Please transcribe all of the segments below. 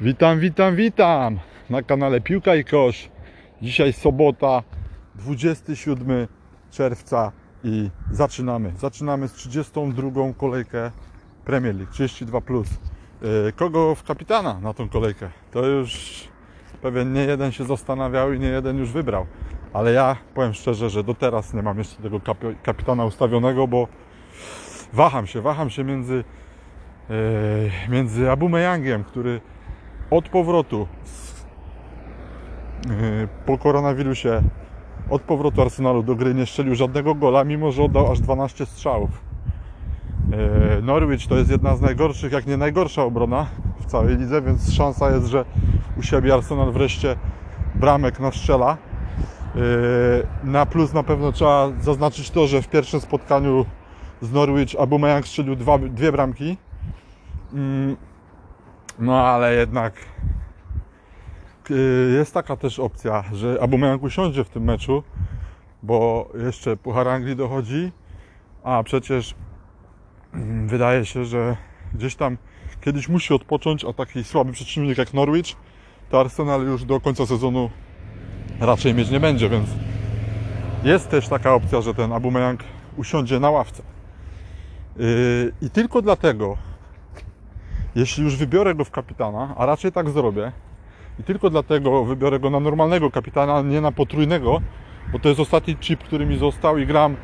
Witam, witam, witam na kanale Piłka i Kosz. Dzisiaj sobota, 27 czerwca i zaczynamy. Zaczynamy z 32 kolejkę Premier League 32. Yy, Kogo w kapitana na tą kolejkę? To już pewien nie jeden się zastanawiał i nie jeden już wybrał. Ale ja powiem szczerze, że do teraz nie mam jeszcze tego kapi- kapitana ustawionego, bo waham się, waham się między, yy, między Abumeyangiem, który od powrotu yy, po koronawirusie, od powrotu Arsenalu do gry nie strzelił żadnego gola, mimo że oddał aż 12 strzałów. Yy, Norwich to jest jedna z najgorszych, jak nie najgorsza obrona w całej lidze, więc szansa jest, że u siebie Arsenal wreszcie bramek nastrzela. Yy, Na plus na pewno trzeba zaznaczyć to, że w pierwszym spotkaniu z Norwich Aubameyang strzelił dwa, dwie bramki. No ale jednak yy, jest taka też opcja, że Aubameyang usiądzie w tym meczu, bo jeszcze Puchar Anglii dochodzi, a przecież mm, wydaje się, że gdzieś tam kiedyś musi odpocząć, a taki słaby przeciwnik jak Norwich, to Arsenal już do końca sezonu raczej mieć nie będzie, więc jest też taka opcja, że ten Aubameyang usiądzie na ławce. Yy, I tylko dlatego, jeśli już wybiorę go w kapitana, a raczej tak zrobię, i tylko dlatego wybiorę go na normalnego kapitana, nie na potrójnego, bo to jest ostatni chip, który mi został i gram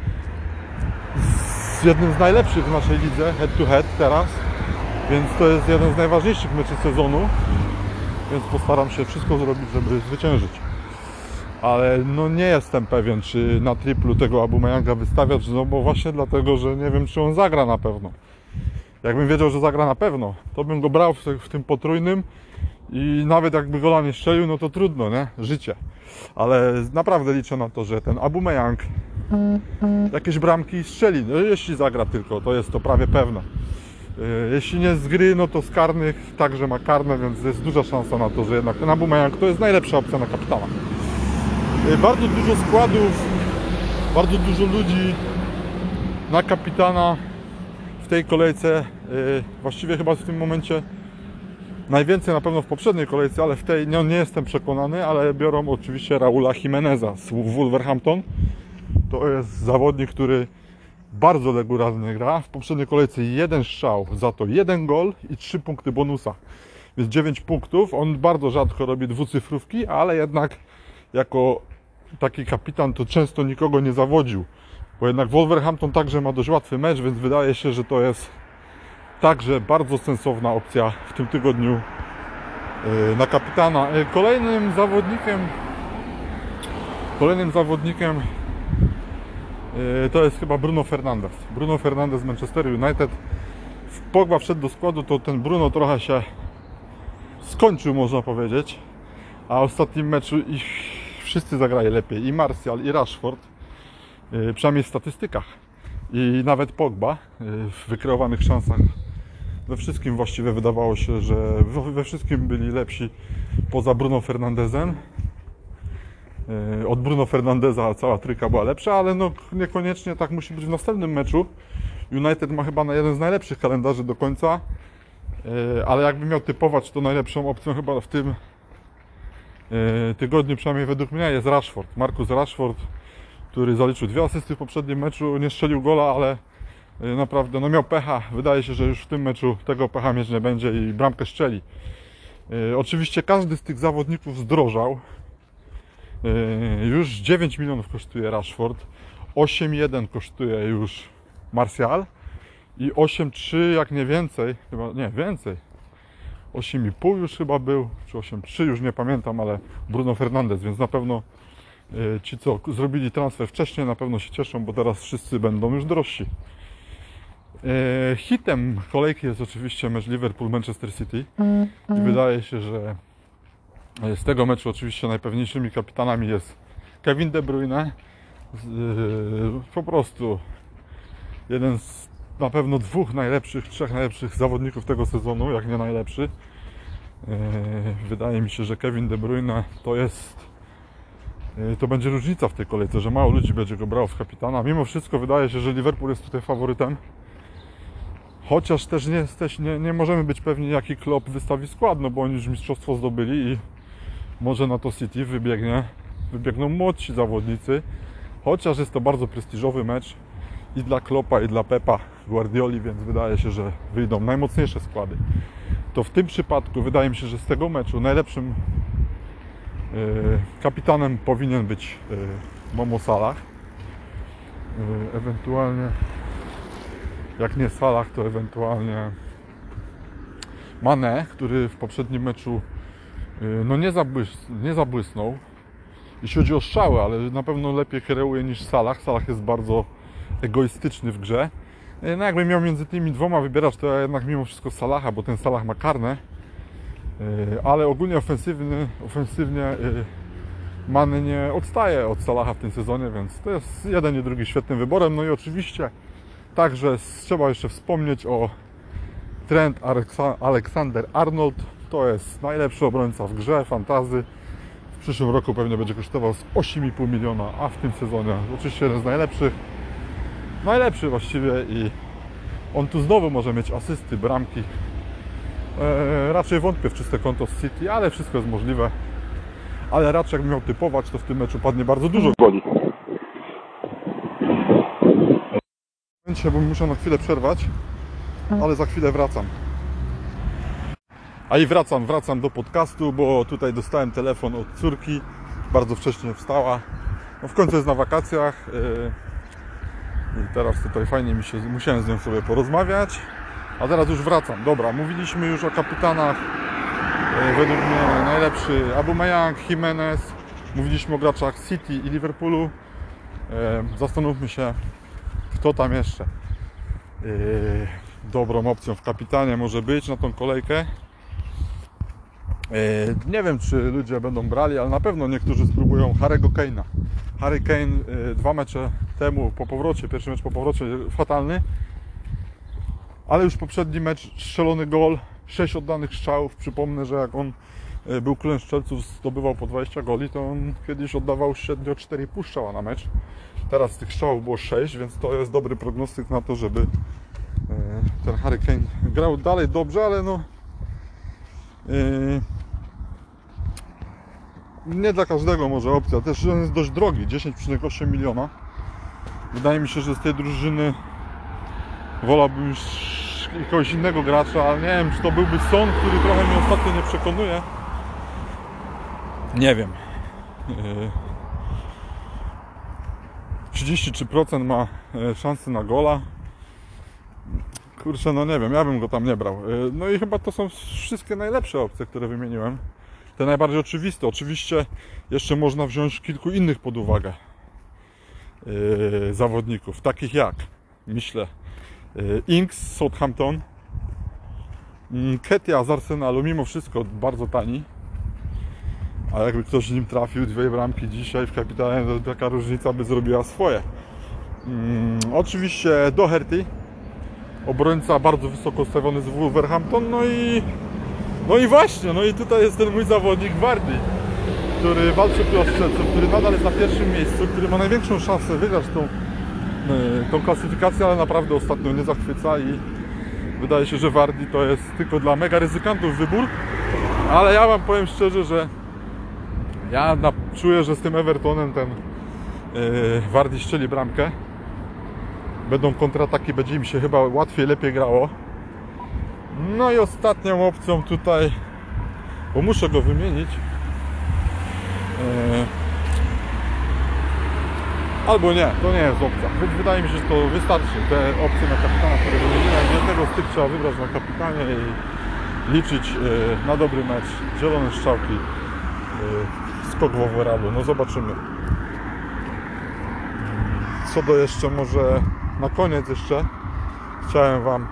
z jednym z najlepszych w naszej lidze, head to head teraz, więc to jest jeden z najważniejszych meczy sezonu, więc postaram się wszystko zrobić, żeby zwyciężyć. Ale no nie jestem pewien, czy na triplu tego Abumeyanga wystawiać, no bo właśnie dlatego, że nie wiem, czy on zagra na pewno. Jakbym wiedział, że zagra na pewno, to bym go brał w, tym potrójnym i nawet jakby gola nie strzelił, no to trudno, nie? Życie. Ale naprawdę liczę na to, że ten Abumeyang jakieś bramki strzeli. No, jeśli zagra tylko, to jest to prawie pewne. Yy, Jeśli nie z gry, no to z karnych także ma karne, więc jest duża szansa na to, że jednak ten Abumeyang to jest najlepsza opcja na kapitana. Yy, Bardzo dużo składów, bardzo dużo ludzi na kapitana w tej kolejce. Yy, Właściwie chyba w tym momencie najwięcej na pewno w poprzedniej kolejce, ale w tej no, nie jestem przekonany, ale biorą oczywiście Raula Jimeneza z Wolverhampton. To jest zawodnik, który bardzo regularnie gra. W poprzedniej kolejce jeden strzał, za to jeden gol i trzy punkty bonusa. Więc 9 punktów. On bardzo rzadko robi dwucyfrówki, ale jednak jako taki kapitan to często nikogo nie zawodził. Bo jednak Wolverhampton także ma dość łatwy mecz, więc wydaje się, że to jest także bardzo sensowna opcja w tym tygodniu yy, na kapitana. Yy, Kolejnym zawodnikiem kolejnym zawodnikiem yy, to jest chyba Bruno Fernandes. Bruno Fernandes z Manchester United. W Pogba wszedł do składu, to ten Bruno trochę się skończył, można powiedzieć. A w ostatnim meczu ich wszyscy zagrali lepiej. I Martial, i Rashford. Przynajmniej w statystykach. I nawet Pogba w wykreowanych szansach. We wszystkim właściwie wydawało się, że we- wszystkim byli lepsi poza Bruno Fernandezem. Yy, Od Bruno Fernandeza cała tryka była lepsza, ale no niekoniecznie tak musi być w następnym meczu. United ma chyba na jeden z najlepszych kalendarzy do końca, Yy, ale jakby miał typować, to najlepszą opcją chyba w tym yy, tygodniu, przynajmniej według mnie, jest Rashford. Marcus Rashford, który zaliczył dwie asysty w poprzednim meczu, nie strzelił gola, ale naprawdę no miał pecha. Wydaje się, że już w tym meczu tego pecha mieć nie będzie i bramkę strzeli. Yy, Oczywiście każdy z tych zawodników zdrożał. Yy, Już 9 milionów kosztuje Rashford, 8,1 kosztuje już Martial i 8,3 jak nie więcej, chyba nie więcej. 8,5 już chyba był, czy 8,3 już nie pamiętam, ale Bruno Fernandes, więc na pewno ci co zrobili transfer wcześniej na pewno się cieszą, bo teraz wszyscy będą już drożsi. Yy, Hitem kolejki jest oczywiście mecz Liverpool-Manchester City i wydaje się, że z tego meczu oczywiście najpewniejszymi kapitanami jest Kevin De Bruyne. Yy, Po prostu jeden z na pewno dwóch najlepszych, trzech najlepszych zawodników tego sezonu, jak nie najlepszy. Wydaje mi się, że Kevin De Bruyne to jest to będzie różnica w tej kolejce, że mało ludzi będzie go brało w kapitana. Mimo wszystko wydaje się, że Liverpool jest tutaj faworytem. Chociaż też nie, jesteś, nie, nie możemy być pewni, jaki klub wystawi skład, no bo oni już mistrzostwo zdobyli i może na to City wybiegnie, wybiegną młodsi zawodnicy. Chociaż jest to bardzo prestiżowy mecz i dla Klopa, i dla Pepa Guardioli, więc wydaje się, że wyjdą najmocniejsze składy. To w tym przypadku wydaje mi się, że z tego meczu najlepszym yy, kapitanem powinien być yy, Momo Salah. Yy, ewentualnie jak nie Salah, to ewentualnie Mane, który w poprzednim meczu yy, no nie, zabłys nie zabłysnął. Jeśli chodzi o strzały, ale na pewno lepiej kreuje niż Salah. Salah jest bardzo egoistyczny w grze. Yy, No jakbym miał między tymi dwoma wybierać, to ja jednak mimo wszystko Salaha, bo ten Salah ma karne. Yy, Ale ogólnie ofensywny, ofensywnie Mane nie odstaje od Salaha w tym sezonie, więc to jest jeden i drugi świetnym wyborem. No i oczywiście także trzeba jeszcze wspomnieć o Trent Alexander Arnold. To jest najlepszy obrońca w grze, fantazy. W przyszłym roku pewnie będzie kosztował z 8,5 miliona, a w tym sezonie oczywiście jeden z najlepszych. Najlepszy właściwie i on tu znowu może mieć asysty, bramki. Eee, raczej wątpię w czyste konto z City, ale wszystko jest możliwe. Ale raczej jakbym miał typować, to w tym meczu padnie bardzo dużo goli. Momencie, bo muszę na chwilę przerwać, ale za chwilę wracam. A i wracam, wracam do podcastu, bo tutaj dostałem telefon od córki. Bardzo wcześnie wstała. No w końcu jest na wakacjach. yy, I teraz tutaj fajnie mi się, musiałem z nią sobie porozmawiać. A teraz już wracam. Dobra, mówiliśmy już o kapitanach. Yy, Według mnie najlepszy Aubameyang, Jimenez. Mówiliśmy o graczach City i Liverpoolu. Yy, Zastanówmy się, kto tam jeszcze yy, dobrą opcją w kapitanie może być na tą kolejkę. Yy, Nie wiem, czy ludzie będą brali, ale na pewno niektórzy spróbują Harry'ego Kane'a. Harry Kane yy, dwa mecze temu po powrocie, pierwszy mecz po powrocie fatalny, ale już poprzedni mecz strzelony gol, 6 oddanych strzałów. Przypomnę, że jak on był królem strzelców, zdobywał po 20 goli, to on kiedyś oddawał średnio 4,5 strzała na mecz. Teraz tych strzałów było 6, więc to jest dobry prognostyk na to, żeby e, ten Harry Kane grał dalej dobrze, ale no e, nie dla każdego może opcja. Też on jest dość drogi, 10,8 miliona. Wydaje mi się, że z tej drużyny wolałbym już jakiegoś innego gracza, ale nie wiem, czy to byłby Son, który trochę mnie ostatnio nie przekonuje. Nie wiem. E, 33% ma e, szansy na gola. Kurczę, no nie wiem, ja bym go tam nie brał. E, No i chyba to są wszystkie najlepsze opcje, które wymieniłem. Te najbardziej oczywiste. Oczywiście jeszcze można wziąć kilku innych pod uwagę e, zawodników, takich jak, myślę, e, Inks z Southampton, mm, Ketia z Arsenalu, mimo wszystko bardzo tani. A jakby ktoś nim trafił dwie bramki dzisiaj w kapitanie, to taka różnica by zrobiła swoje. Mm, oczywiście Doherty, obrońca bardzo wysoko ustawiony z Wolverhampton, no i no i właśnie, no i tutaj jest ten mój zawodnik Wardy, który walczy tu o strzelców, który nadal jest na pierwszym miejscu, który ma największą szansę wygrać tą, e, tą klasyfikację, ale naprawdę ostatnio nie zachwyca i wydaje się, że Wardy to jest tylko dla mega ryzykantów wybór, ale ja Wam powiem szczerze, że ja na, czuję, że z tym Evertonem ten yy, strzeli bramkę. Będą kontrataki, będzie im się chyba łatwiej, lepiej grało. No i ostatnią opcją tutaj, bo muszę go wymienić. Yy, albo nie, to nie jest opcja. Wydaje mi się, że to wystarczy. Te opcje na kapitana, które wymieniłem, jednego z tych trzeba wybrać na kapitanie i liczyć yy, na dobry mecz. Zielone strzałki. Yy, w overallu. No zobaczymy. Co do jeszcze może na koniec jeszcze chciałem Wam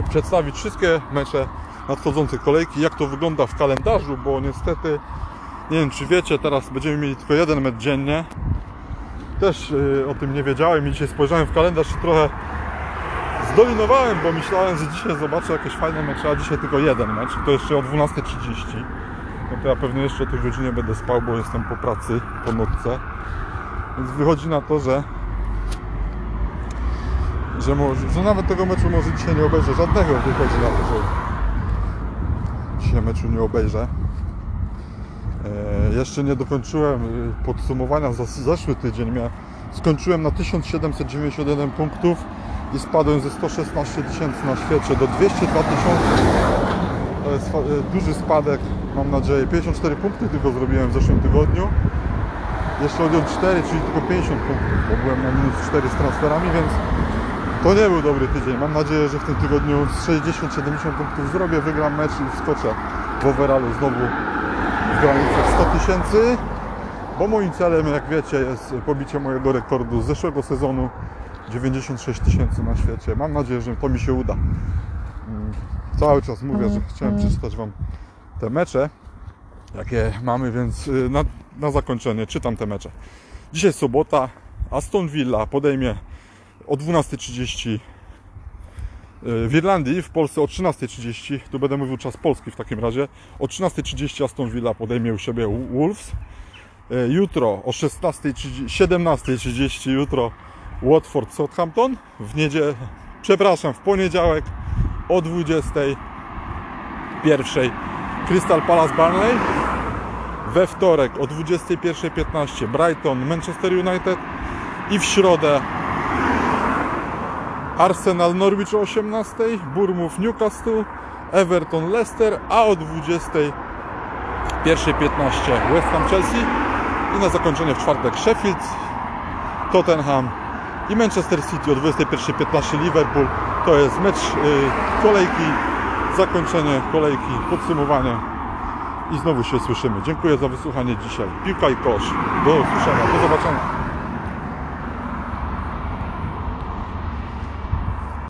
e, przedstawić wszystkie mecze nadchodzącej kolejki, jak to wygląda w kalendarzu, bo niestety nie wiem czy wiecie, teraz będziemy mieli tylko jeden mecz dziennie. Też e, o tym nie wiedziałem i dzisiaj spojrzałem w kalendarz i trochę zdolinowałem, bo myślałem, że dzisiaj zobaczę jakieś fajne mecze, a dzisiaj tylko jeden mecz, to jeszcze o 12.30 no to ja pewnie jeszcze o tej godzinie będę spał, bo jestem po pracy, po nocce. Więc wychodzi na to, że że, może, że nawet tego meczu może dzisiaj nie obejrzę żadnego, wychodzi na to, że dzisiaj meczu nie obejrzę. E, jeszcze nie dokończyłem y, podsumowania za zeszły tydzień. Mia, skończyłem na 1791 punktów i spadłem ze 116 tysięcy na świecie do 202 tysiące. To jest y, duży spadek, mam nadzieję. 54 punkty tylko zrobiłem w zeszłym tygodniu. Jeszcze odjąć 4, czyli tylko 50 punktów, bo byłem na minus 4 z transferami, więc to nie był dobry tydzień. Mam nadzieję, że w tym tygodniu z 60-70 punktów zrobię, wygram mecz i wskoczę w overallu znowu w granicach 100 tysięcy, bo moim celem, jak wiecie, jest pobicie mojego rekordu z zeszłego sezonu 96 tysięcy na świecie. Mam nadzieję, że to mi się uda. Mm, Cały czas mówię, że chciałem przeczytać Wam te mecze, jakie mamy, więc y, na, na zakończenie czytam te mecze. Dzisiaj sobota, Aston Villa podejmie o 12.30 y, w Irlandii, w Polsce o 13.30, tu będę mówił czas polski w takim razie, o 13.30 Aston Villa podejmie u siebie Wolves. Y, Jutro o 16.30, 17.30 jutro Watford Southampton. W niedzielę, przepraszam, w poniedziałek o 20.00 pierwszej Crystal Palace Burnley. We wtorek o 21.15 Brighton Manchester United i w środę Arsenal Norwich o 18, Bournemouth Newcastle, Everton Leicester, a o 20 1.15 West Ham Chelsea i na zakończenie w czwartek Sheffield, Tottenham i Manchester City o 21.15 Liverpool. To jest mecz y, kolejki, zakończenie kolejki, podsumowanie i znowu się słyszymy. Dziękuję za wysłuchanie dzisiaj. Piłka i kosz. Do usłyszenia, do zobaczenia.